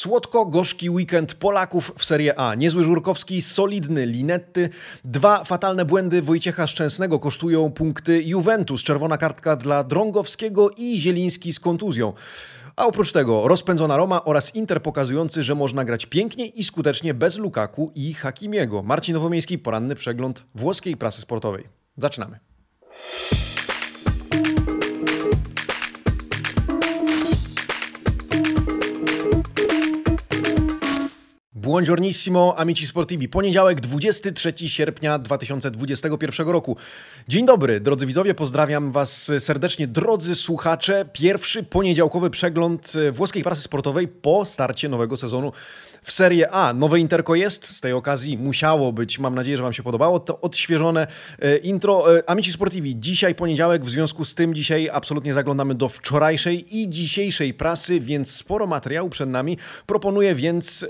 Słodko-gorzki weekend Polaków w Serie A. Niezły Żurkowski, solidny Linetty. Dwa fatalne błędy Wojciecha Szczęsnego kosztują punkty Juventus. Czerwona kartka dla Drągowskiego i Zieliński z kontuzją. A oprócz tego rozpędzona Roma oraz Inter pokazujący, że można grać pięknie i skutecznie bez Lukaku i Hakimiego. Marcin Nowomiejski, poranny przegląd włoskiej prasy sportowej. Zaczynamy. Buongiornissimo, amici sportivi. Poniedziałek, 23 sierpnia 2021 roku. Dzień dobry, drodzy widzowie, pozdrawiam Was serdecznie, drodzy słuchacze. Pierwszy poniedziałkowy przegląd włoskiej prasy sportowej po starcie nowego sezonu w Serie A. Nowe interko jest, z tej okazji musiało być, mam nadzieję, że Wam się podobało, to odświeżone e, intro. E, Amici Sportivi, dzisiaj poniedziałek, w związku z tym dzisiaj absolutnie zaglądamy do wczorajszej i dzisiejszej prasy, więc sporo materiału przed nami. Proponuję więc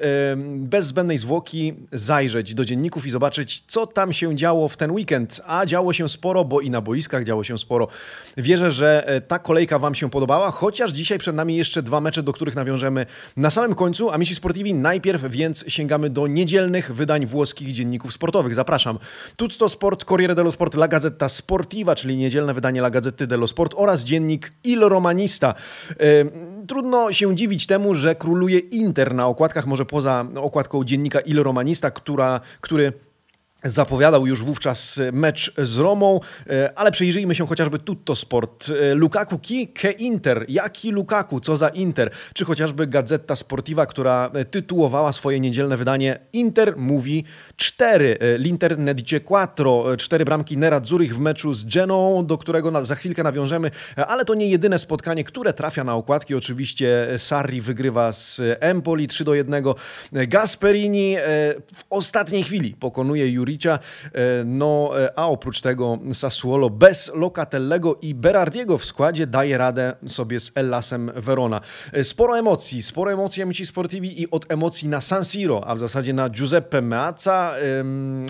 bez zbędnej zwłoki zajrzeć do dzienników i zobaczyć, co tam się działo w ten weekend. A działo się sporo, bo i na boiskach działo się sporo. Wierzę, że e, ta kolejka Wam się podobała, chociaż dzisiaj przed nami jeszcze dwa mecze, do których nawiążemy na samym końcu. Amici Sportivi, naj Najpierw więc sięgamy do niedzielnych wydań włoskich dzienników sportowych. Zapraszam. Tutto Sport, Corriere dello Sport, La Gazzetta Sportiva, czyli niedzielne wydanie La Gazzetta dello Sport oraz dziennik Il Romanista. Trudno się dziwić temu, że króluje Inter na okładkach, może poza okładką dziennika Il Romanista, która, który Zapowiadał już wówczas mecz z Romą, e, ale przyjrzyjmy się chociażby Tutto Sport. E, Lukaku ki ke Inter. Jaki Lukaku? Co za Inter? Czy chociażby Gazeta Sportiva, która tytułowała swoje niedzielne wydanie Inter mówi 4. E, L'Inter ne dice quattro. Cztery bramki Nerazzurich w meczu z Geną, do którego za chwilkę nawiążemy, ale to nie jedyne spotkanie, które trafia na okładki. Oczywiście Sarri wygrywa z Empoli 3 do 1. Gasperini w ostatniej chwili pokonuje Juri E, no, e, a oprócz tego Sassuolo bez Locatellego i Berardiego w składzie daje radę sobie z Ellasem Verona. E, sporo emocji, sporo emocji amici sportivi i od emocji na San Siro, a w zasadzie na Giuseppe Meazza,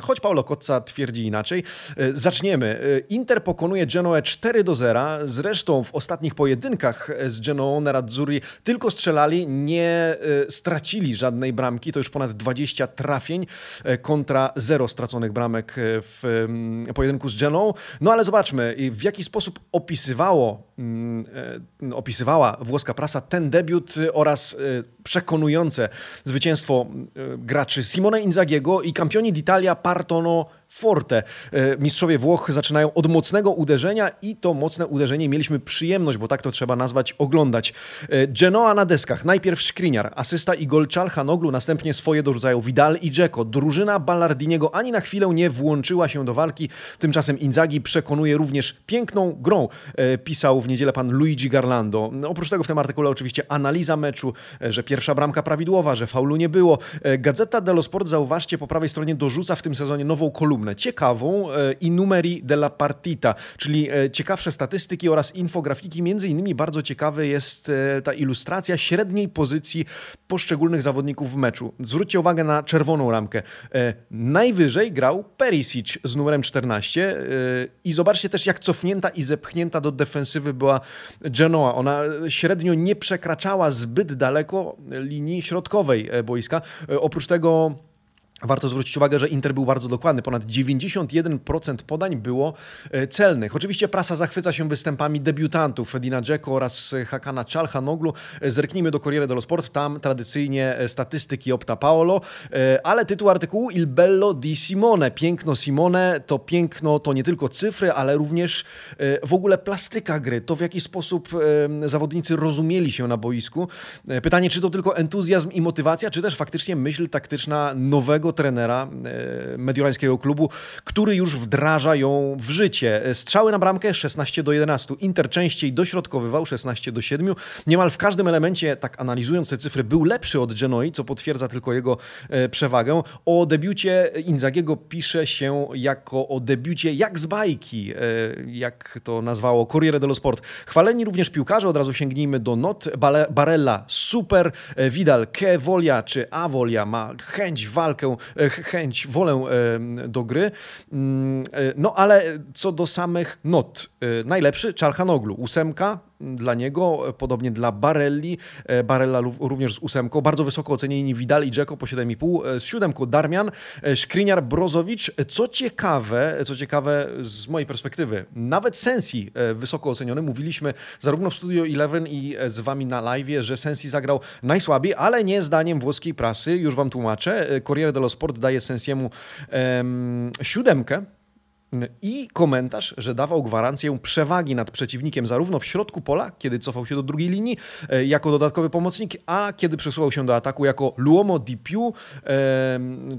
choć Paulo Kotza twierdzi inaczej. Zaczniemy. Inter pokonuje Genoę 4 do 0. Zresztą w ostatnich pojedynkach z Genoą Nerazzurri tylko strzelali, nie stracili żadnej bramki. To już ponad 20 trafień kontra 0 straconych straconych bramek e, w pojedynku z Geną. No ale zobaczmy, w jaki sposób opisywało, mm, opisywała włoska prasa ten debiut oraz e, przekonujące zwycięstwo graczy Simone Inzagiego i campioni d'Italia partono forte. E, mistrzowie Włoch zaczynają od mocnego uderzenia i to mocne uderzenie mieliśmy przyjemność, bo tak to trzeba nazwać, oglądać. E, Genoa na deskach. Najpierw Skriniar, asysta i gol Czalhanoglu, następnie swoje dorzucają Vidal i Dzeko. Drużyna Ballardiniego ani na chwilę nie włączyła się do walki. Tymczasem Inzaghi przekonuje również piękną grą, e, pisał w niedzielę pan Luigi Garlando. Oprócz tego w tym artykule oczywiście analiza meczu, że pierwsza bramka prawidłowa, że faulu nie było. Gazeta dello Sport, zauważcie, po prawej stronie dorzuca w tym sezonie nową kolumnę ciekawą e, i numeri della partita, czyli e, ciekawsze statystyki oraz infografiki. Między innymi bardzo ciekawa jest e, ta ilustracja średniej pozycji poszczególnych zawodników w meczu. Zwróćcie uwagę na czerwoną ramkę. Najwyżej grał Perisic z numerem 14 i zobaczcie też jak cofnięta i zepchnięta do defensywy była Genoa. Ona średnio nie przekraczała zbyt daleko linii środkowej boiska. Oprócz tego Warto zwrócić uwagę, że Inter był bardzo dokładny. Ponad 91% podań było e, celnych. Oczywiście prasa zachwyca się występami debiutantów Edina Dzeko oraz Hakana Czalhanoglu. E, zerknijmy do Corriere dello Sport. Tam tradycyjnie e, statystyki Opta Paolo, ale tytuł artykułu Il bello di Simone. Piękno Simone to piękno to nie tylko cyfry, ale również w ogóle plastyka gry. To w jaki sposób zawodnicy rozumieli się na boisku. Pytanie, czy to tylko entuzjazm i motywacja, czy też faktycznie myśl taktyczna nowego trenera e, mediolańskiego klubu, który już wdraża ją w życie. Strzały na bramkę 16 do 11. Inter częściej dośrodkowywał 16 do 7. Niemal w każdym elemencie, tak analizując te cyfry, był lepszy od Genoi, co potwierdza tylko jego e, przewagę. O debiucie Inzagiego pisze się jako o debiucie jak z bajki, e, jak to nazwało Corriere dello Sport. Chwaleni również piłkarze, od razu sięgnijmy do not. Barella, super, Vidal, Ke Volia czy Avolia ma chęć, walkę, chęć, wolę e, do gry. Mm, e, no ale co do samych not. Najlepszy Czalhanoglu, ósemka, dla niego, podobnie dla Barelli. Barella również z ósemką. Bardzo wysoko ocenieni Vidal i Dzeko po 7,5. Z siódemką Darmian, Skriniar, Brozowicz. Co ciekawe, co ciekawe z mojej perspektywy, nawet Sensi wysoko oceniony. Mówiliśmy zarówno w Studio Eleven i z wami na live, że Sensi zagrał najsłabiej, ale nie zdaniem włoskiej prasy. Już wam tłumaczę. Corriere dello Sport daje Sensiemu um, siódemkę i komentarz, że dawał gwarancję przewagi nad przeciwnikiem zarówno w środku pola, kiedy cofał się do drugiej linii e, jako dodatkowy pomocnik, a kiedy przesuwał się do ataku jako Luomo di più,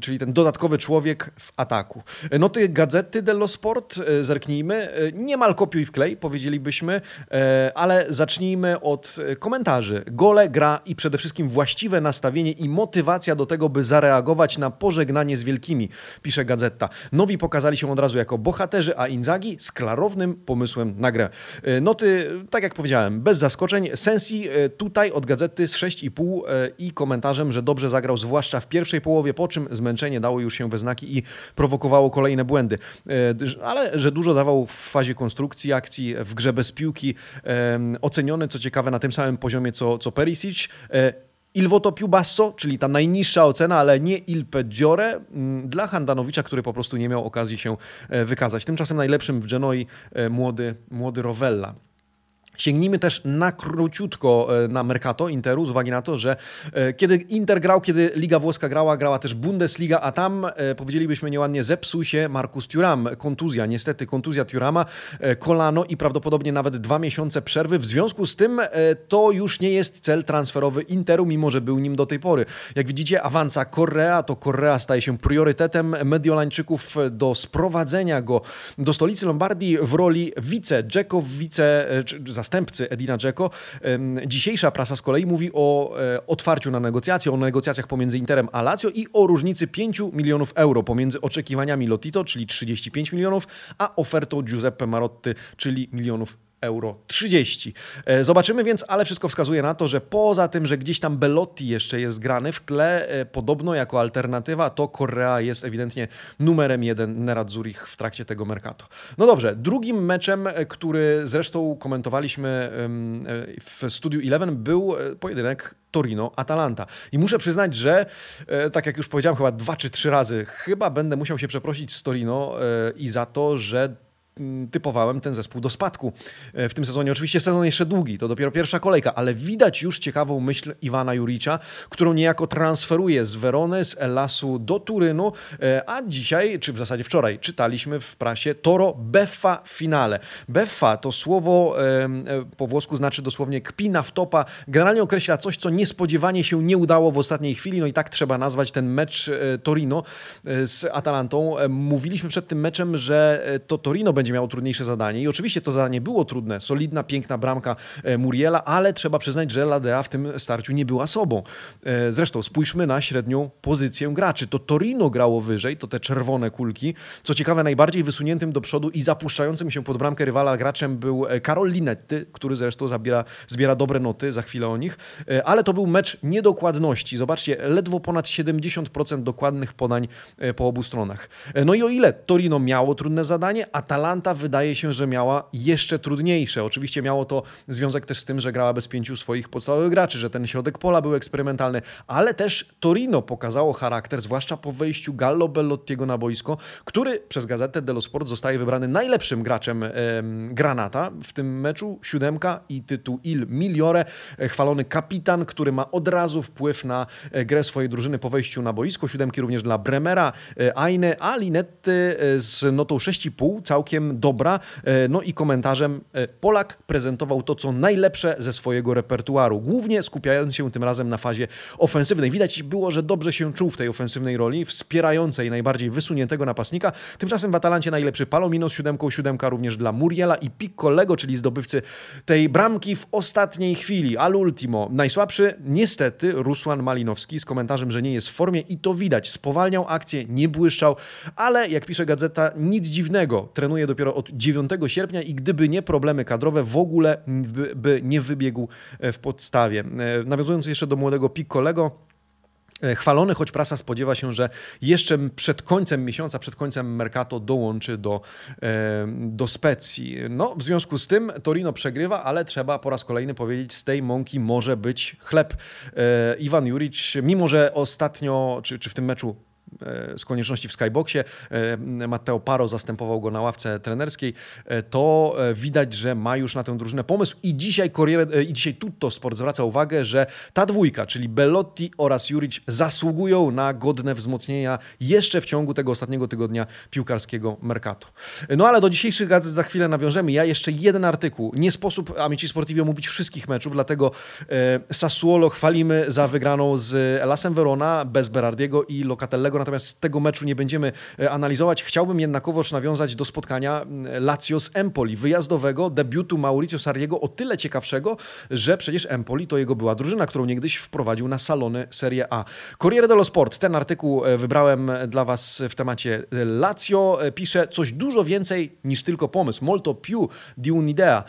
czyli ten dodatkowy człowiek w ataku. Noty Gazety dello Sport, e, zerknijmy, e, niemal kopiuj w klej, powiedzielibyśmy, ale zacznijmy od komentarzy. Gole, gra i przede wszystkim właściwe nastawienie i motywacja do tego, by zareagować na pożegnanie z wielkimi, pisze Gazeta. Nowi pokazali się od razu jako bohaterzy, a Inzagi z klarownym pomysłem na grę. E, noty, tak jak powiedziałem, bez zaskoczeń. Sensi e, tutaj od gazety z 6,5 e, i komentarzem, że dobrze zagrał, zwłaszcza w pierwszej połowie, po czym zmęczenie dało już się we znaki i prowokowało kolejne błędy. Ale że dużo dawał w fazie konstrukcji akcji, w grze bez piłki. Oceniony, co ciekawe, na tym samym poziomie co, co Perisic. Il voto più basso, czyli ta najniższa ocena, ale nie il peggiore mm, dla Handanowicza, który po prostu nie miał okazji się e, wykazać. Tymczasem najlepszym w Genoi e, młody, młody Rovella. Sięgnijmy też na króciutko e, na Mercato Interu, z uwagi na to, że e, kiedy Inter grał, kiedy Liga Włoska grała, grała też Bundesliga, a tam e, powiedzielibyśmy nieładnie zepsuł się Marcus Thuram. Kontuzja, niestety kontuzja Thurama, kolano i prawdopodobnie nawet dwa miesiące przerwy. W związku z tym to już nie jest cel transferowy Interu, mimo że był nim do tej pory. Jak widzicie, awansa Correa, to Correa staje się priorytetem Mediolańczyków do sprowadzenia go do stolicy Lombardii w roli wice, Dzeko wice, zastępcy Edina Dzeko. Dzisiejsza prasa z kolei mówi o e, otwarciu na negocjacje, o negocjacjach pomiędzy Interem a Lazio i o różnicy 5 milionów euro pomiędzy oczekiwaniami Lotito, czyli 35 milionów, a ofertą Giuseppe Marotti, czyli milionów euro 30. E, zobaczymy więc, ale wszystko wskazuje na to, że poza tym, że gdzieś tam Belotti jeszcze jest grany w tle, e, podobno jako alternatywa, to Korea jest ewidentnie numerem jeden Nerad Zurich w trakcie tego Mercato. No dobrze, drugim meczem, e, który zresztą komentowaliśmy w Studiu Eleven był pojedynek Torino-Atalanta. I muszę przyznać, że tak jak już powiedziałem chyba dwa czy trzy razy, chyba będę musiał się przeprosić z Torino i za to, że typowałem ten zespół do spadku e, w tym sezonie. Oczywiście sezon jeszcze długi, to dopiero pierwsza kolejka, ale widać już ciekawą myśl Iwana Juricza, którą niejako transferuje z Werony, z Elasu do Turynu, e, a dzisiaj, czy w zasadzie wczoraj, czytaliśmy w prasie Toro Beffa finale. Beffa to słowo e, po włosku znaczy dosłownie kpina w topa. Generalnie określa coś, co niespodziewanie się nie udało w ostatniej chwili, no i tak trzeba nazwać ten mecz Torino z Atalantą. Mówiliśmy przed tym meczem, że to Torino będzie miało trudniejsze zadanie. I oczywiście to zadanie było trudne. Solidna, piękna bramka e, Muriela, ale trzeba przyznać, że Ladea w tym starciu nie była sobą. E, zresztą spójrzmy na średnią pozycję graczy. To Torino grało wyżej, to te czerwone kulki. Co ciekawe, najbardziej wysuniętym do przodu i zapuszczającym się pod bramkę rywala graczem był e, Karol Linetty, który zresztą zabiera, zbiera dobre noty, za chwilę o nich. Ale to był mecz niedokładności. Zobaczcie, ledwo ponad 70% dokładnych podań po obu stronach. No i o ile Torino miało trudne zadanie, Atalanta Atalanta wydaje się, że miała jeszcze trudniejsze. Oczywiście miało to związek też z tym, że grała bez pięciu swoich podstawowych graczy, że ten środek pola był eksperymentalny, ale też Torino pokazało charakter, zwłaszcza po wejściu Gallo Bellottiego na boisko, który przez gazetę dello Sport zostaje wybrany najlepszym graczem Granata w tym meczu. Siódemka i tytuł Il Migliore, e, chwalony kapitan, który ma od razu wpływ na e, grę swojej drużyny po wejściu na boisko. Siódemki również dla Bremera, e, Aine, a Linetty z notą 6,5, całkiem dobra. E, no i komentarzem e, Polak prezentował to, co najlepsze ze swojego repertuaru, głównie skupiając się tym razem na fazie ofensywnej. Widać było, że dobrze się czuł w tej ofensywnej roli, wspierającej najbardziej wysuniętego napastnika. Tymczasem w Atalancie najlepszy Palomino z siódemką, siódemka również dla Muriela i Piccolego, czyli zdobywcy tej bramki w ostatniej chwili. Al ultimo, najsłabszy niestety Rusłan Malinowski z komentarzem, że nie jest w formie i to widać. Spowalniał akcję, nie błyszczał, ale jak pisze gazeta, nic dziwnego. Trenuje dopiero od 9 sierpnia i gdyby nie problemy kadrowe, w ogóle by nie wybiegł e, w podstawie. E, nawiązując jeszcze do młodego Piccolego, E, chwalony, choć prasa spodziewa się, że jeszcze przed końcem miesiąca, przed końcem Mercato dołączy do, do Specji. No, w związku z tym Torino przegrywa, ale trzeba po raz kolejny powiedzieć, z tej mąki może być chleb. Iwan Juric, mimo że ostatnio, czy, czy w tym meczu z konieczności w Skyboxie. E, Matteo Paro zastępował go na ławce trenerskiej. E, to widać, że ma już na tę drużynę pomysł i dzisiaj Corriere, i dzisiaj Tutto Sport zwraca uwagę, że ta dwójka, czyli Bellotti oraz Juric zasługują na godne wzmocnienia jeszcze w ciągu tego ostatniego tygodnia piłkarskiego Mercato. No ale do dzisiejszych gazet za chwilę nawiążemy. Ja jeszcze jeden artykuł. Nie sposób Amici Sportivi omówić wszystkich meczów, dlatego Sassuolo chwalimy za wygraną z Lasem Verona bez Berardiego i Locatellego natomiast tego meczu nie będziemy e, analizować. Chciałbym jednakowoż nawiązać do spotkania Lazio z Empoli, wyjazdowego debiutu Mauricio Sarriego, o tyle ciekawszego, że przecież Empoli to jego była drużyna, którą niegdyś wprowadził na salony Serie A. Corriere dello Sport, ten artykuł e, wybrałem dla Was w temacie Lazio, e, pisze coś dużo więcej niż tylko pomysł. Molto più di un'idea.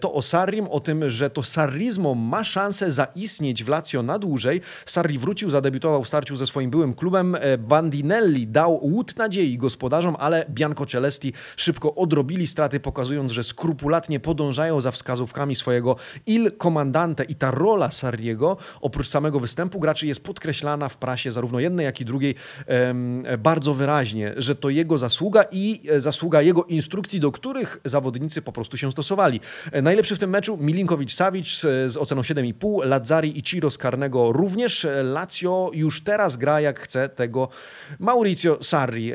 To o Sarrim, o tym, że to sarrizmo ma szansę zaistnieć w Lazio na dłużej. Sarri wrócił, zadebiutował w starciu ze swoim byłym klubem. Bandinelli dał łód nadziei gospodarzom, ale Bianco Celesti szybko odrobili straty, pokazując, że skrupulatnie podążają za wskazówkami swojego il comandante i ta rola Sarriego, oprócz samego występu graczy jest podkreślana w prasie zarówno jednej, jak i drugiej bardzo wyraźnie, że to jego zasługa i e, zasługa jego instrukcji, do których zawodnicy po prostu się stosowali. E, najlepszy w tym meczu Milinkowicz-Savic z oceną 7,5, Lazzari i Ciro z karnego również. E, Lazio już teraz gra jak chce tego Mauricio Sarri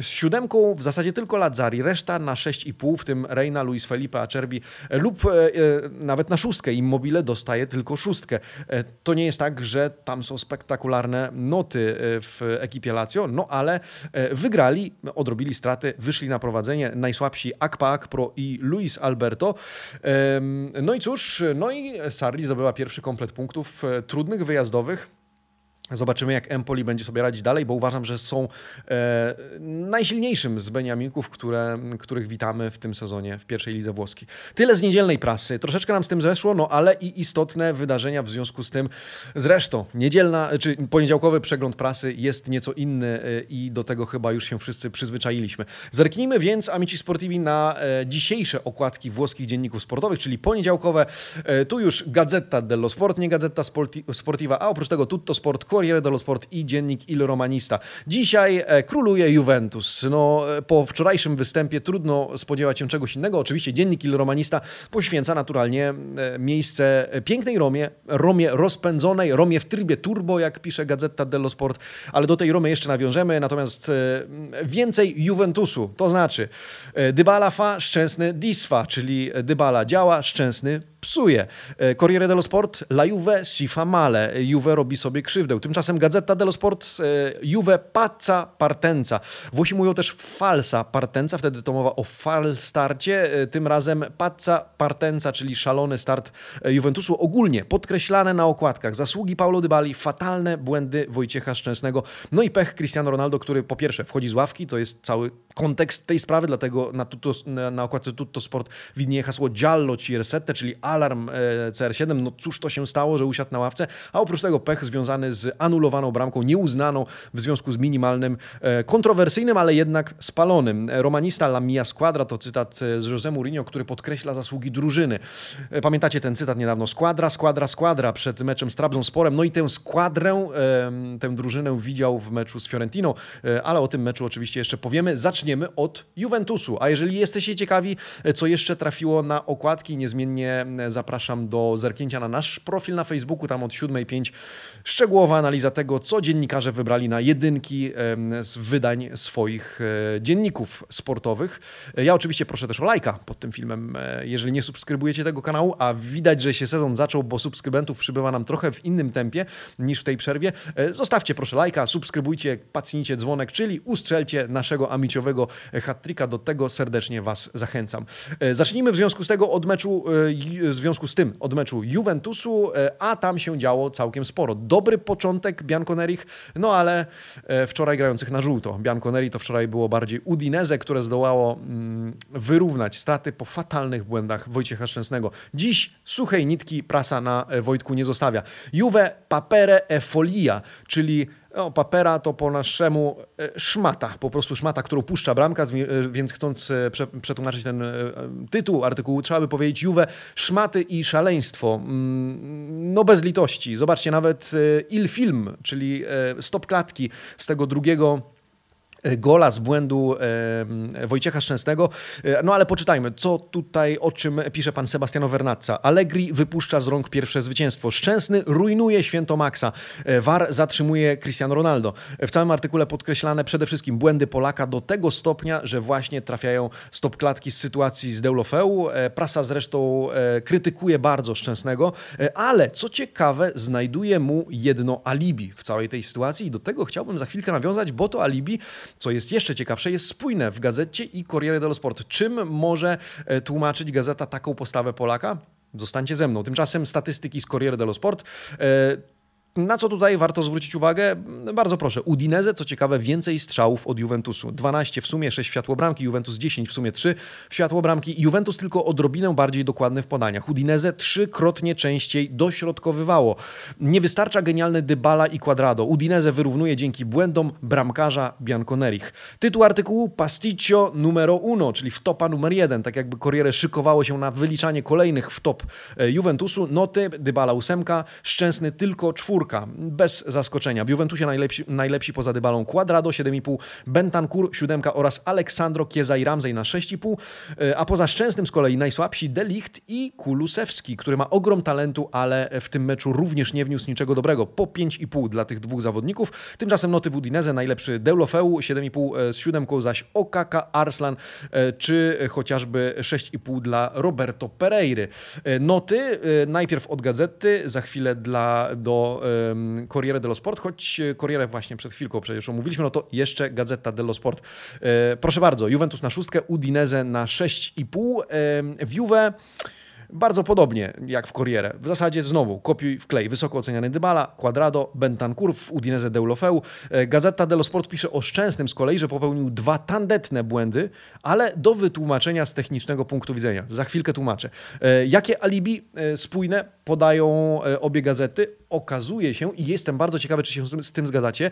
z siódemką w zasadzie tylko Lazzari, reszta na 6,5, w tym Reina, Luis Felipe, Acerbi lub e, e, nawet na szóstkę. Immobile dostaje tylko szóstkę. E, to nie jest tak, że tam są spektakularne noty w ekipie Lazio, no ale wygrali, odrobili straty, wyszli na prowadzenie. Najsłabsi Akpa Akpro i Luis Alberto. No i cóż, no i Sarri zdobyła pierwszy komplet punktów trudnych, wyjazdowych. Zobaczymy, jak Empoli będzie sobie radzić dalej, bo uważam, że są e, najsilniejszym z Beniaminków, które, których witamy w tym sezonie w pierwszej lidze włoskiej. Tyle z niedzielnej prasy. Troszeczkę nam z tym zeszło, no ale i istotne wydarzenia w związku z tym. Zresztą niedzielna, czy poniedziałkowy przegląd prasy jest nieco inny e, i do tego chyba już się wszyscy przyzwyczailiśmy. Zerknijmy więc, Amici Sportivi, na e, dzisiejsze okładki włoskich dzienników sportowych, czyli poniedziałkowe. E, tu już Gazetta dello Sport, nie Gazetta Sportiva, a oprócz tego Tutto Sport, Corriere dello Sport i dziennik Il Romanista. Dzisiaj e, króluje Juventus. No, e, po wczorajszym występie trudno spodziewać się czegoś innego. Oczywiście dziennik Il Romanista poświęca naturalnie e, miejsce pięknej Romie, Romie rozpędzonej, Romie w trybie turbo, jak pisze Gazeta dello Sport, ale do tej Romy jeszcze nawiążemy. Natomiast więcej Juventusu, to znaczy Dybala fa, szczęsny disfa, czyli Dybala działa, szczęsny psuje. Corriere dello Sport, la Juve si fa male. Juve robi sobie krzywdę. Tymczasem Gazeta dello Sport, e, Juve pazza partenza. Włosi mówią też falsa partenza, wtedy to mowa o fal starcie. E, tym razem pazza partenza, czyli szalony start e, Juventusu. Ogólnie podkreślane na okładkach zasługi Paulo Dybali, fatalne błędy Wojciecha Szczęsnego, no i pech Cristiano Ronaldo, który po pierwsze wchodzi z ławki, to jest cały kontekst tej sprawy, dlatego na, tutto, na okładce Tutto Sport widnieje hasło Giallo Ciersette, czyli alarm CR7. No cóż to się stało, że usiadł na ławce, a oprócz tego pech związany z anulowaną bramką, nieuznaną w związku z minimalnym, e, kontrowersyjnym, ale jednak spalonym. Romanista La Mia Squadra to cytat e, z José Mourinho, który podkreśla zasługi drużyny. E, pamiętacie ten cytat niedawno? Składra, składra, składra przed meczem z Trabzonsporem. No i tę składrę, tę drużynę widział w meczu z Fiorentiną, ale o tym meczu oczywiście jeszcze powiemy. Zaczniemy od Juventusu. A jeżeli jesteście ciekawi, co jeszcze trafiło na okładki, niezmiennie zapraszam do zerknięcia na nasz profil na Facebooku, tam od 7.05 szczegółowa analiza tego, co dziennikarze wybrali na jedynki z wydań swoich e, dzienników sportowych. E, ja oczywiście proszę też o lajka pod tym filmem, e, jeżeli nie subskrybujecie tego kanału, a widać, że się sezon zaczął, bo subskrybentów przybywa nam trochę w innym tempie niż w tej przerwie. Zostawcie proszę lajka, subskrybujcie, pacnijcie dzwonek, czyli ustrzelcie naszego amiciowego hat Do tego serdecznie Was zachęcam. Zacznijmy w związku z tego od meczu w związku z tym od meczu Juventusu, a tam się działo całkiem sporo. Dobry początek Bianconerich, no ale wczoraj grających na żółto. Bianconeri to wczoraj było bardziej Udinese, które zdołało mm, wyrównać straty po fatalnych błędach Wojciecha Szczęsnego. Dziś suchej nitki prasa na Wojtku nie zostawia. Juve papere e folia, czyli no, papera to po naszemu e, szmata, po prostu szmata, którą puszcza bramka, e, więc chcąc e, przetłumaczyć ten tytuł artykułu, trzeba by powiedzieć Juve, szmaty i szaleństwo. Mm, no bez litości. Zobaczcie, nawet Il Film, czyli stop klatki z tego drugiego gola z błędu e, Wojciecha Szczęsnego. E, no ale poczytajmy, co tutaj, o czym pisze pan Sebastiano Vernazza. Allegri wypuszcza z rąk pierwsze zwycięstwo. Szczęsny rujnuje święto Maxa. VAR zatrzymuje Cristiano Ronaldo. W całym artykule podkreślane przede wszystkim błędy Polaka do tego stopnia, że właśnie trafiają stop klatki z sytuacji z Deulofeu. Prasa zresztą krytykuje bardzo Szczęsnego, ale co ciekawe, znajduje mu jedno alibi w całej tej sytuacji i do tego chciałbym za chwilkę nawiązać, bo to alibi co jest jeszcze ciekawsze, jest spójne w gazecie i Corriere dello Sport. Czym może e, tłumaczyć gazeta taką postawę Polaka? Zostańcie ze mną. Tymczasem statystyki z Corriere dello Sport e, na co tutaj warto zwrócić uwagę? Bardzo proszę. Udinese, co ciekawe, więcej strzałów od Juventusu. 12 w sumie, 6 światłobramki, Juventus 10 w sumie 3 światłobramki. Juventus tylko odrobinę bardziej dokładny w podaniach. Udinese trzykrotnie częściej dośrodkowywało. Nie wystarcza genialny Dybala i Quadrado. Udinese wyrównuje dzięki błędom bramkarza Bianconerich. Tytuł artykułu Pasticcio numero uno, czyli wtopa numer jeden. Tak jakby Corriere szykowało się na wyliczanie kolejnych wtop e, Juventusu. Noty Dybala ósemka, Szczęsny tylko czwórka czwórka, bez zaskoczenia. W Juventusie najlepsi, najlepsi poza Dybalą Quadrado 7,5, Bentancur 7 oraz Aleksandro Kieza i Ramsey na 6,5, e, a poza Szczęsnym z kolei najsłabsi Delicht i Kulusewski, który ma ogrom talentu, ale w tym meczu również nie wniósł niczego dobrego. Po 5,5 dla tych dwóch zawodników. Tymczasem noty w Udinese najlepszy Deulofeu 7,5 e, z siódemką, zaś Okaka, Arslan e, czy chociażby 6,5 dla Roberto Pereiry. Noty najpierw od gazety, za chwilę dla, do Corriere dello Sport, choć Corriere właśnie przed chwilką przecież omówiliśmy, no to jeszcze Gazeta dello Sport. E, proszę bardzo, Juventus na szóstkę, Udinese na 6,5. W Juve bardzo podobnie jak w Corriere. W zasadzie znowu kopiuj wklej. Wysoko oceniany Dybala, Quadrado, Bentancur w Udinese Deulofeu. E, Gazeta dello Sport pisze o Szczęsnym z kolei, że popełnił dwa tandetne błędy, ale do wytłumaczenia z technicznego punktu widzenia. Za chwilkę tłumaczę. E, jakie alibi e, spójne podają obie gazety? Okazuje się, i jestem bardzo ciekawy, czy się z tym zgadzacie,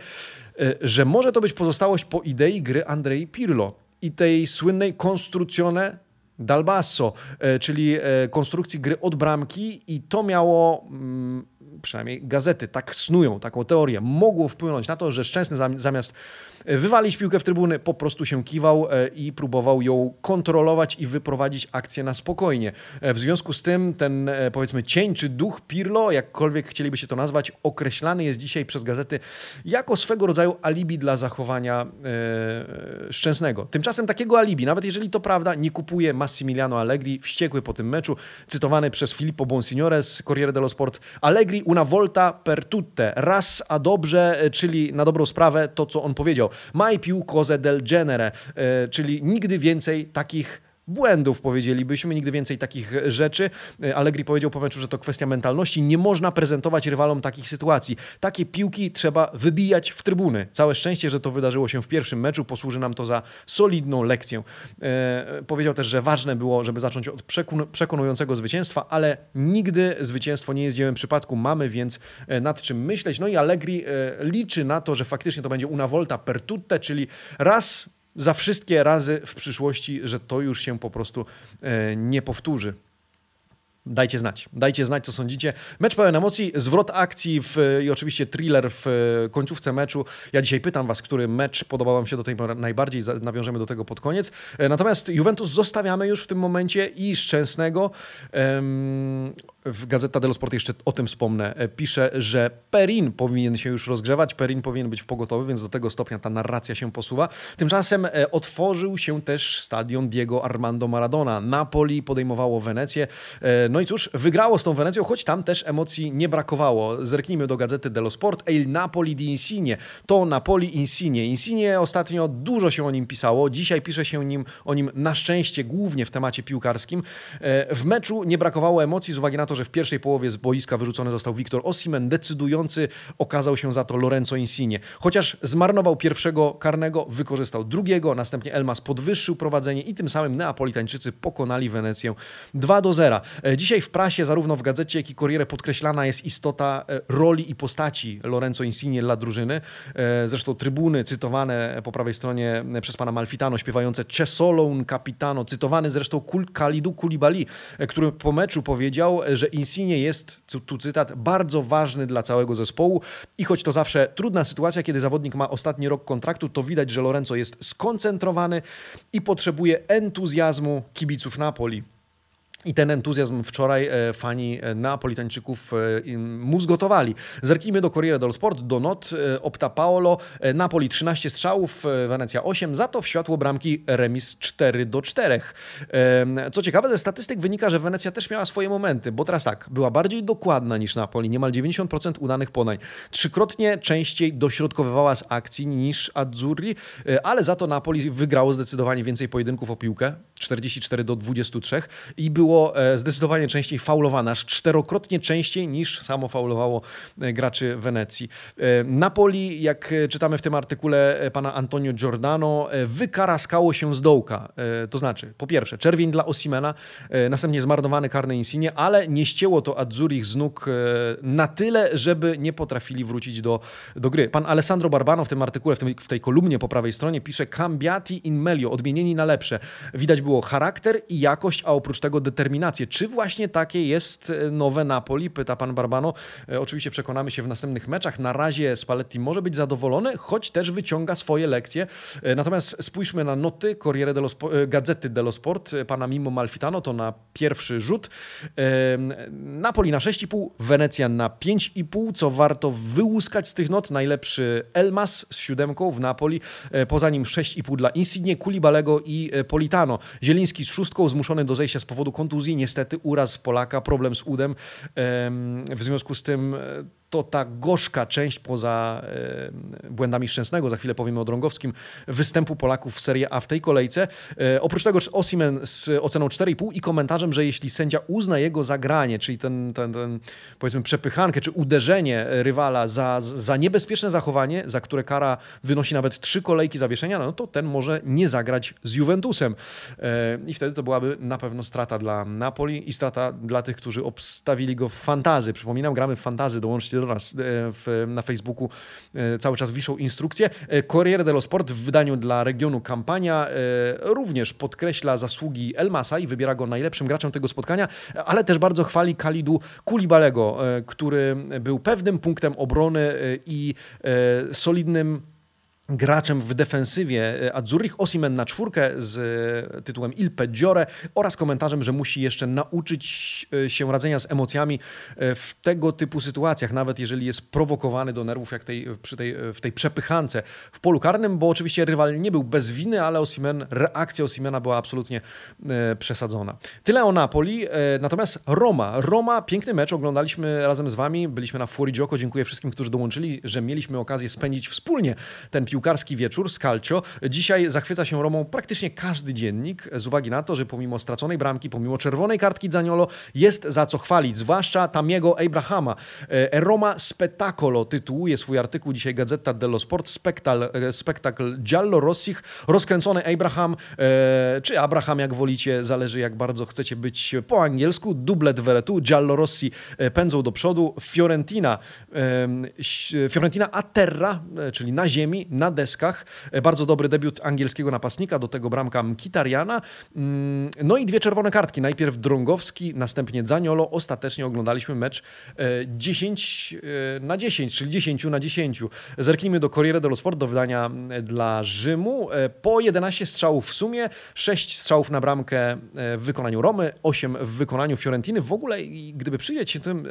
że może to być pozostałość po idei gry Andrei Pirlo i tej słynnej konstrucjone Dal basso, e, czyli e, konstrukcji gry od bramki i to miało mm, przynajmniej gazety tak snują taką teorię, mogło wpłynąć na to, że Szczęsny zamiast wywalić piłkę w trybuny, po prostu się kiwał e, i próbował ją kontrolować i wyprowadzić akcję na spokojnie. E, w związku z tym ten e, powiedzmy cień czy duch Pirlo, jakkolwiek chcieliby się to nazwać, określany jest dzisiaj przez gazety jako swego rodzaju alibi dla zachowania Szczęsnego. Tymczasem takiego alibi, nawet jeżeli to prawda, nie kupuje Massimiliano Allegri, wściekły po tym meczu, cytowany przez Filippo Bonsignore z Corriere dello Sport. Allegri una volta per tutte, raz a dobrze, czyli na dobrą sprawę to, co on powiedział. Mai più cose del genere, e, czyli nigdy więcej takich błędów, powiedzielibyśmy, nigdy więcej takich rzeczy. E, Allegri powiedział po meczu, że to kwestia mentalności. Nie można prezentować rywalom takich sytuacji. Takie piłki trzeba wybijać w trybuny. Całe szczęście, że to wydarzyło się w pierwszym meczu, posłuży nam to za solidną lekcję. E, powiedział też, że ważne było, żeby zacząć od przekonującego zwycięstwa, ale nigdy zwycięstwo nie jest dziełem przypadku. Mamy więc e, nad czym myśleć. No i Allegri liczy na to, że faktycznie to będzie una volta per tutte, czyli raz za wszystkie razy w przyszłości, że to już się po prostu e, nie powtórzy. Dajcie znać. Dajcie znać, co sądzicie. Mecz pełen emocji, zwrot akcji w, i oczywiście thriller w e, końcówce meczu. Ja dzisiaj pytam Was, który mecz podobał Wam się do tej pory najbardziej. Nawiążemy do tego pod koniec. E, natomiast Juventus zostawiamy już w tym momencie i Szczęsnego. Um, w Gazeta dello Sport jeszcze o tym wspomnę, pisze, że Perin powinien się już rozgrzewać, Perin powinien być pogotowy, więc do tego stopnia ta narracja się posuwa. Tymczasem otworzył się też stadion Diego Armando Maradona. Napoli podejmowało Wenecję. No i cóż, wygrało z tą Wenecją, choć tam też emocji nie brakowało. Zerknijmy do Gazety dello Sport. El Napoli di Insigne. To Napoli Insigne. Insigne ostatnio dużo się o nim pisało. Dzisiaj pisze się nim, o nim na szczęście głównie w temacie piłkarskim. E, w meczu nie brakowało emocji z uwagi na to, że w pierwszej połowie z boiska wyrzucony został Wiktor Osimen. Decydujący okazał się za to Lorenzo Insigne. Chociaż zmarnował pierwszego karnego, wykorzystał drugiego, następnie Elmas podwyższył prowadzenie i tym samym Neapolitańczycy pokonali Wenecję 2 do 0. E, dzisiaj w prasie, zarówno w gazecie, jak i Corriere podkreślana jest istota e, roli i postaci Lorenzo Insigne dla drużyny. Zresztą trybuny cytowane po prawej stronie przez pana Malfitano, śpiewające C'è solo un capitano, cytowany zresztą Kalidu Kulibali, który po meczu powiedział, że Insigne jest, tu cytat, bardzo ważny dla całego zespołu i choć to zawsze trudna sytuacja, kiedy zawodnik ma ostatni rok kontraktu, to widać, że Lorenzo jest skoncentrowany i potrzebuje entuzjazmu kibiców Napoli. I ten entuzjazm wczoraj e, fani e, Neapolitańczyków e, mu zgotowali. Zerknijmy do Corriere dello Sport, do not Opta Paolo. Napoli 13 strzałów, Wenecja 8, za to w światło bramki remis 4 do 4. Co ciekawe, ze statystyk wynika, że Wenecja też miała swoje momenty, bo teraz tak, była bardziej dokładna niż Napoli, niemal 90% udanych podań. Trzykrotnie częściej dośrodkowywała z akcji niż Azzurri, ale za to Napoli wygrało zdecydowanie więcej pojedynków o piłkę, 44 do 23 i było było e, zdecydowanie częściej faulowane, aż czterokrotnie częściej niż samo faulowało e, graczy Wenecji. E, Napoli, jak czytamy w tym artykule pana Antonio Giordano, wykaraskało się z dołka. To znaczy, po pierwsze, czerwień dla Osimena, następnie zmarnowany karny Insigne, ale nie ścięło to Azzurich z nóg na tyle, żeby nie potrafili wrócić do, do gry. Pan Alessandro Barbano w tym artykule, w, tym, w tej kolumnie po prawej stronie pisze Cambiati in melio, odmienieni na lepsze. Widać było charakter i jakość, a oprócz tego determinację. Czy właśnie takie jest e, nowe Napoli? Pyta pan Barbano. E, oczywiście przekonamy się w następnych meczach. Na razie Spalletti może być zadowolony, choć też wyciąga swoje lekcje. E, natomiast spójrzmy na noty Corriere dello Sport, Gazety dello Sport pana Mimo Malfitano, to na pierwszy rzut. Napoli na 6,5, Wenecja na 5,5, co warto wyłuskać z tych not. Najlepszy Elmas z siódemką w Napoli, poza nim 6,5 dla Insigne, Kulibalego i Politano. Zieliński z szóstką, zmuszony do zejścia z powodu kontuzji, niestety uraz Polaka, problem z udem. W związku z tym e, to ta gorzka część poza błędami Szczęsnego, za chwilę powiemy o Drągowskim, występu Polaków w Serie A w tej kolejce. E, oprócz tego Osimen z oceną 4,5 i komentarzem, że jeśli sędzia uzna jego zagranie, czyli ten, ten, ten powiedzmy przepychankę czy uderzenie rywala za, za niebezpieczne zachowanie, za które kara wynosi nawet trzy kolejki zawieszenia, no to ten może nie zagrać z Juventusem. E, I wtedy to byłaby na pewno strata dla Napoli i strata dla tych, którzy obstawili go w fantazy. Przypominam, gramy w fantazy, dołączcie do do nas e, w, na Facebooku e, cały czas wiszą instrukcje. E, Corriere dello Sport w wydaniu dla regionu Kampania również podkreśla zasługi Elmasa i wybiera go najlepszym graczem tego spotkania, ale też bardzo chwali Kalidu Kulibalego, który był pewnym punktem obrony i solidnym graczem w defensywie e, Azzurrich, Osimen na czwórkę z e, tytułem Il Peggiore oraz komentarzem, że musi jeszcze nauczyć e, się radzenia z emocjami w tego typu sytuacjach, nawet jeżeli jest prowokowany do nerwów, jak tej, przy tej, w tej przepychance w polu karnym, bo oczywiście rywal nie był bez winy, ale Osimen, reakcja Osimena była absolutnie przesadzona. Tyle o Napoli, natomiast Roma. Roma, piękny mecz, oglądaliśmy razem z Wami, byliśmy na Fuori Dziękuję wszystkim, którzy dołączyli, że mieliśmy okazję spędzić wspólnie ten piłkarz piłkarski wieczór z Calcio. Dzisiaj zachwyca się Romą praktycznie każdy dziennik z uwagi na to, że pomimo straconej bramki, pomimo czerwonej kartki Zaniolo jest za co chwalić, zwłaszcza Tamiego Abrahama. E, Roma Spettacolo tytułuje swój artykuł dzisiaj Gazeta dello Sport, spektakl, e, spektakl Giallo Rossich, rozkręcony Abraham, e, czy Abraham jak wolicie, zależy jak bardzo chcecie być po angielsku, dublet Veretu, Giallo Rossi pędzą do przodu, Fiorentina, Fiorentina terra, czyli na ziemi, na na deskach. Bardzo dobry debiut angielskiego napastnika, do tego bramka Mkitariana. Mm, no i dwie czerwone kartki. Najpierw Drągowski, następnie Zaniolo. Ostatecznie oglądaliśmy mecz 10 na 10, czyli 10 na 10. Zerknijmy do Corriere dello Sport, do wydania dla Rzymu. Po 11 strzałów w sumie, 6 strzałów na bramkę w wykonaniu Romy, 8 w wykonaniu Fiorentiny. W ogóle, gdyby przyjrzeć się tym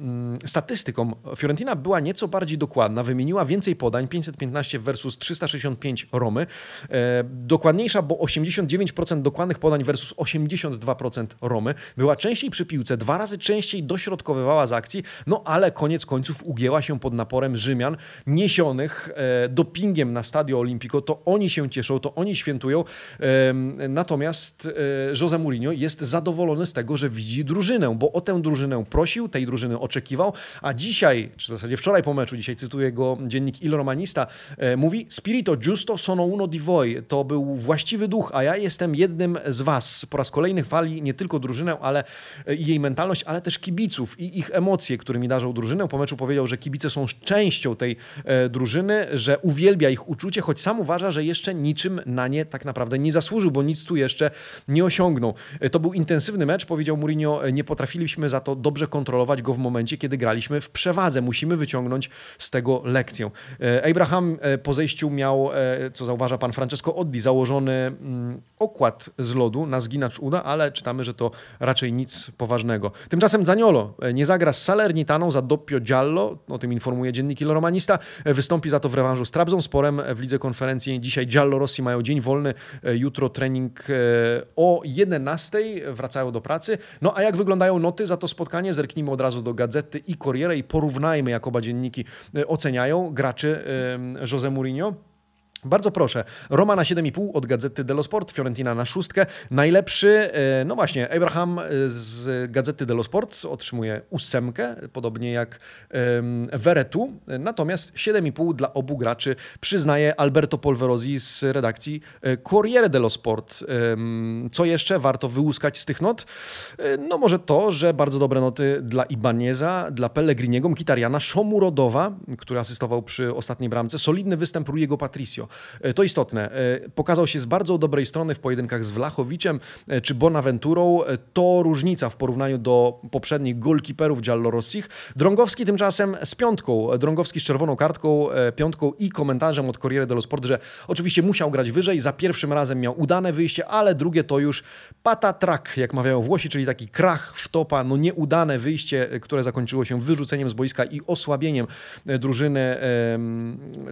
Mm, statystyką Fiorentina była nieco bardziej dokładna, wymieniła więcej podań, 515 versus 365 Romy. E, dokładniejsza, bo 89% dokładnych podań versus 82% Romy. Była częściej przy piłce, dwa razy częściej dośrodkowywała z akcji, no ale koniec końców ugięła się pod naporem Rzymian, niesionych e, dopingiem na Stadio Olimpico. To oni się cieszą, to oni świętują. E, natomiast Jose Mourinho jest zadowolony z tego, że widzi drużynę, bo o tę drużynę prosił, tej drużyny oczekiwał, a dzisiaj, czy w zasadzie wczoraj po meczu, dzisiaj cytuję go dziennik Il Romanista, e, mówi Spirito giusto sono uno di voi. To był właściwy duch, a ja jestem jednym z was. Po raz kolejny chwali nie tylko drużynę, ale e, i jej mentalność, ale też kibiców i ich emocje, którymi darzą drużynę. Po meczu powiedział, że kibice są częścią tej e, drużyny, że uwielbia ich uczucie, choć sam uważa, że jeszcze niczym na nie tak naprawdę nie zasłużył, bo nic tu jeszcze nie osiągnął. To był intensywny mecz, powiedział Mourinho, nie potrafiliśmy za to dobrze kontrolować go w momencie momencie, kiedy graliśmy w przewadze. Musimy wyciągnąć z tego lekcję. E, Abraham e, po zejściu miał, e, co zauważa pan Francesco Oddi, założony mm, okład z lodu na zginacz uda, ale czytamy, że to raczej nic poważnego. Tymczasem Zaniolo nie zagra z Salernitaną za doppio giallo, o tym informuje dziennik Il Romanista. Wystąpi za to w rewanżu z Trabzonsporem w Lidze Konferencji. Dzisiaj Giallo Rossi mają dzień wolny, jutro trening o 11 wracają do pracy. No a jak wyglądają noty za to spotkanie? Zerknijmy od razu do gazety i Corriere i porównajmy, jak oba dzienniki e, oceniają graczy Jose Mourinho. Bardzo proszę. Roma na 7,5 od gazety Dello Sport, Fiorentina na szóstkę. Najlepszy, e, no właśnie, Abraham e, z gazety Dello Sport otrzymuje ósemkę, podobnie jak Veretu. Natomiast 7,5 dla obu graczy przyznaje Alberto Polverosi z redakcji e, Corriere dello Sport. Co jeszcze warto wyłuskać z tych not? No może to, że bardzo dobre noty dla Ibaneza, dla Pellegriniego, Mkitariana, Szomurodowa, który asystował przy ostatniej bramce, solidny występ Ruiego Patricio. E, to istotne. E, pokazał się z bardzo dobrej strony w pojedynkach z Wlachowiczem e, czy Bonaventurą. To różnica w porównaniu do poprzednich golkiperów Giallorossich. Drągowski tymczasem z piątką. Drągowski z czerwoną kartką, piątką i komentarzem od Corriere dello Sport, że oczywiście musiał grać wyżej. Za pierwszym razem miał udane wyjście, ale drugie to już patatrak, jak mawiają Włosi, czyli taki krach w topa, no nieudane wyjście, które zakończyło się wyrzuceniem z boiska i osłabieniem drużyny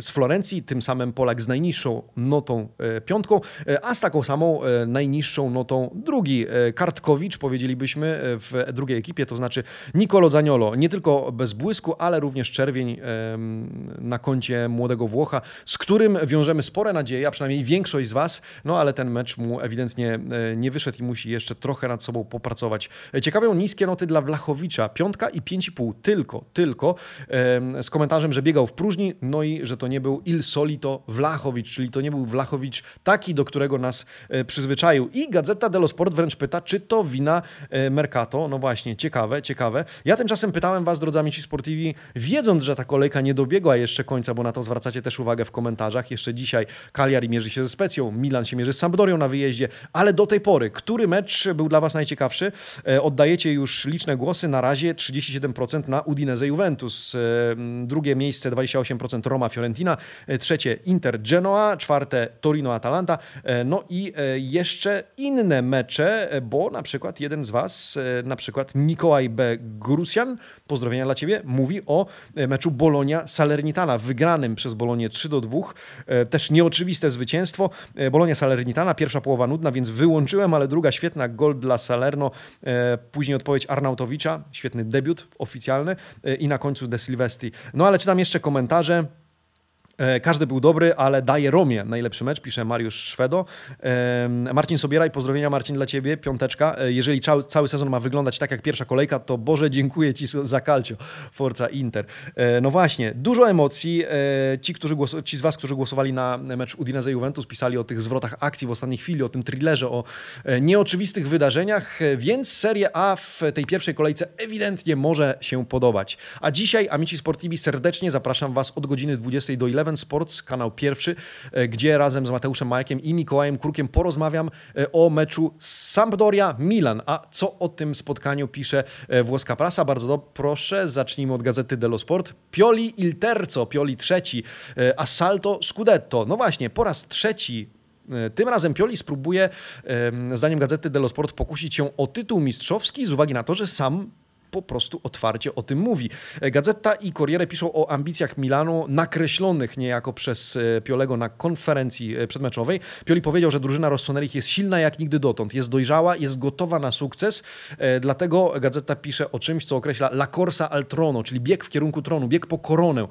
z Florencji. Tym samym Polak z najniższą notą e, piątką, e, a z taką samą e, najniższą notą drugi Kartkowicz, powiedzielibyśmy w drugiej ekipie, to znaczy Nicolo Zaniolo. Nie tylko bez błysku, ale również czerwień na koncie młodego Włocha, z którym wiążemy spore nadzieje, a przynajmniej większość z Was, no ale ten mecz mu ewidentnie nie wyszedł i musi jeszcze trochę nad sobą popracować. Ciekawią niskie noty dla Wlachowicza, piątka i pięć i pół, tylko, tylko, z komentarzem, że biegał w próżni, no i że to nie był il solito Wlach Wlachowicz, czyli to nie był Wlachowicz taki, do którego nas e, przyzwyczaił. I Gazeta dello Sport wręcz pyta, czy to wina e, Mercato. No właśnie, ciekawe, ciekawe. Ja tymczasem pytałem Was, drodzy amici sportivi, wiedząc, że ta kolejka nie dobiegła jeszcze końca, bo na to zwracacie też uwagę w komentarzach. Jeszcze dzisiaj Cagliari mierzy się ze Specją, Milan się mierzy z Sampdorią na wyjeździe, ale do tej pory, który mecz był dla Was najciekawszy? E, oddajecie już liczne głosy, na razie 37% na Udinese Juventus, drugie miejsce 28% Roma Fiorentina, trzecie Inter Genoa, czwarte Torino-Atalanta, e, no i e, jeszcze inne mecze, e, bo na przykład jeden z Was, na przykład Mikołaj B. Grusian, pozdrowienia dla Ciebie, mówi o meczu Bolonia-Salernitana, wygranym przez Bolonię 3 do 2. Też nieoczywiste zwycięstwo. Bolonia-Salernitana, pierwsza połowa nudna, więc wyłączyłem, ale druga świetna, gol dla Salerno. Później odpowiedź Arnautowicza, świetny debiut oficjalny i na końcu De Silvestri. No ale czytam jeszcze komentarze. E, każdy był dobry, ale daje Romie najlepszy mecz, pisze Mariusz Szwedo. Marcin Sobieraj, pozdrowienia Marcin dla Ciebie, piąteczka. E, jeżeli cały, sezon ma wyglądać tak jak pierwsza kolejka, to Boże dziękuję Ci za calcio, Forza Inter. E, no właśnie, dużo emocji. Ci, którzy ci z Was, którzy głosowali na mecz Udinese Juventus, pisali o tych zwrotach akcji w ostatniej chwili, o tym thrillerze, o nieoczywistych wydarzeniach, więc Serie A w tej pierwszej kolejce ewidentnie może się podobać. A dzisiaj, amici sportivi, serdecznie zapraszam Was od godziny 20 do 11 Eleven Sports, kanał pierwszy, e, gdzie razem z Mateuszem Majkiem i Mikołajem Krukiem porozmawiam e, o meczu Sampdoria-Milan. A co o tym spotkaniu pisze e, włoska prasa? Bardzo dobrze, proszę, zacznijmy od gazety dello Sport. Pioli il terzo, Pioli trzeci, Assalto Scudetto. No właśnie, po raz trzeci tym razem Pioli spróbuje, zdaniem gazety dello Sport, pokusić się o tytuł mistrzowski z uwagi na to, że sam po prostu otwarcie o tym mówi. Gazeta i Corriere piszą o ambicjach Milanu nakreślonych niejako przez e, Piolego na konferencji e, przedmeczowej. Pioli powiedział, że drużyna Rossoneri jest silna jak nigdy dotąd, jest dojrzała, jest gotowa na sukces, e, dlatego Gazeta pisze o czymś, co określa La Corsa al Trono, czyli bieg w kierunku tronu, bieg po koronę.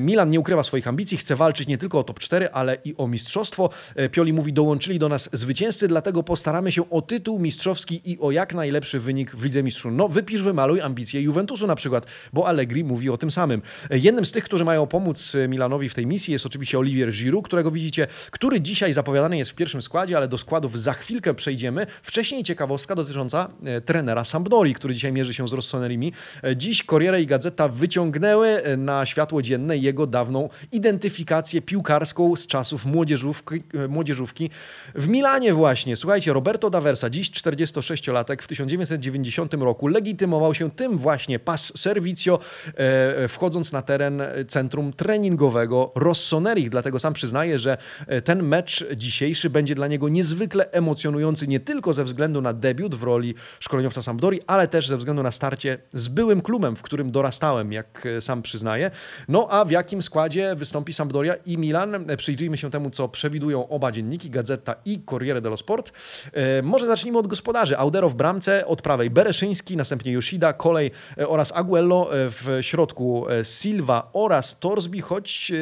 Milan nie ukrywa swoich ambicji, chce walczyć nie tylko o top 4, ale i o mistrzostwo. Pioli mówi, dołączyli do nas zwycięzcy, dlatego postaramy się o tytuł mistrzowski i o jak najlepszy wynik w Lidze Mistrzów. No wypisz, wymaluj, maluj ambicje Juventusu na przykład, bo Allegri mówi o tym samym. Jednym z tych, którzy mają pomóc Milanowi w tej misji jest oczywiście Olivier Giroud, którego widzicie, który dzisiaj zapowiadany jest w pierwszym składzie, ale do składów za chwilkę przejdziemy. Wcześniej ciekawostka dotycząca e, trenera Sampdori, który dzisiaj mierzy się z Rossonerimi. E, dziś Corriere i Gazeta wyciągnęły e, na światło dzienne jego dawną identyfikację piłkarską z czasów młodzieżówki, młodzieżówki w Milanie właśnie. Słuchajcie, Roberto Daversa, dziś 46-latek, w 1990 roku legitymował się się tym właśnie pas servicio, e, wchodząc na teren centrum treningowego Rossoneri. Dlatego sam przyznaje, że e, ten mecz dzisiejszy będzie dla niego niezwykle emocjonujący nie tylko ze względu na debiut w roli szkoleniowca Sampdori, ale też ze względu na starcie z byłym klubem, w którym dorastałem, jak e, sam przyznaje. No a w jakim składzie wystąpi Sampdoria i Milan? Przyjrzyjmy się temu, co przewidują oba dzienniki, Gazeta i Corriere dello Sport. Może zacznijmy od gospodarzy. Audero w bramce, od prawej Bereszyński, następnie Yoshida, kolej e, oraz Aguello e, w środku e, Silva oraz Torsby, choć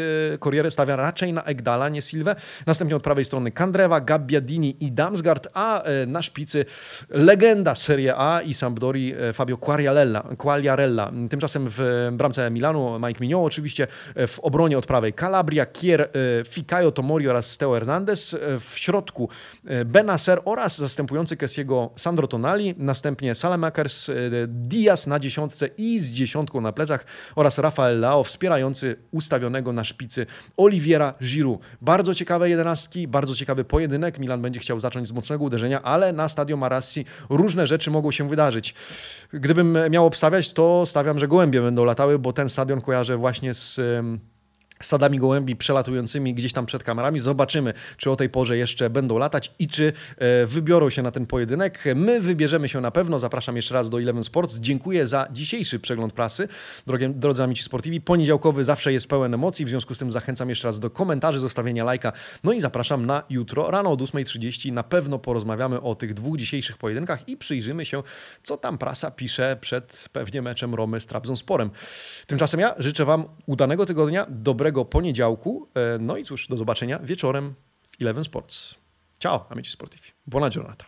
Corriere stawia raczej na Egdala, nie Silvę. Następnie od prawej strony Kandrewa, Gabbiadini i Damsgaard, a na szpicy legenda Serie A i Sampdori Fabio Quagliarella. Quagliarella. Tymczasem w bramce Milanu Mike Mignon oczywiście, w obronie od prawej Calabria, Kier, Ficayo Tomori oraz Teo Hernandez. W środku Benacer oraz zastępujący Kessiego Sandro Tonali, następnie Salamakers, Diaz na dziesiątce i z dziesiątką na plecach oraz Rafael Lao wspierający ustawionego na szpicy Oliviera Giroud. Bardzo ciekawe jedenastki, bardzo ciekawy pojedynek. Milan będzie chciał zacząć z mocnego uderzenia, ale na stadion Marassi różne rzeczy mogą się wydarzyć. Gdybym miał obstawiać, to stawiam, że gołębie będą latały, bo ten stadion kojarzę właśnie z sadami gołębi przelatującymi gdzieś tam przed kamerami. Zobaczymy, czy o tej porze jeszcze będą latać i czy e, wybiorą się na ten pojedynek. My wybierzemy się na pewno. Zapraszam jeszcze raz do Eleven Sports. Dziękuję za dzisiejszy przegląd prasy. Drogie, drodzy amici sportivi, poniedziałkowy zawsze jest pełen emocji, w związku z tym zachęcam jeszcze raz do komentarzy, zostawienia lajka. No i zapraszam na jutro rano od 8.30. Na pewno porozmawiamy o tych dwóch dzisiejszych pojedynkach i przyjrzymy się, co tam prasa pisze przed pewnie meczem Romy z Trabzonsporem. Tymczasem ja życzę Wam udanego tygodnia, dobrego dobrego poniedziałku. E, no i cóż, do zobaczenia wieczorem w Eleven Sports. Ciao, amici sportivi. Buona giornata.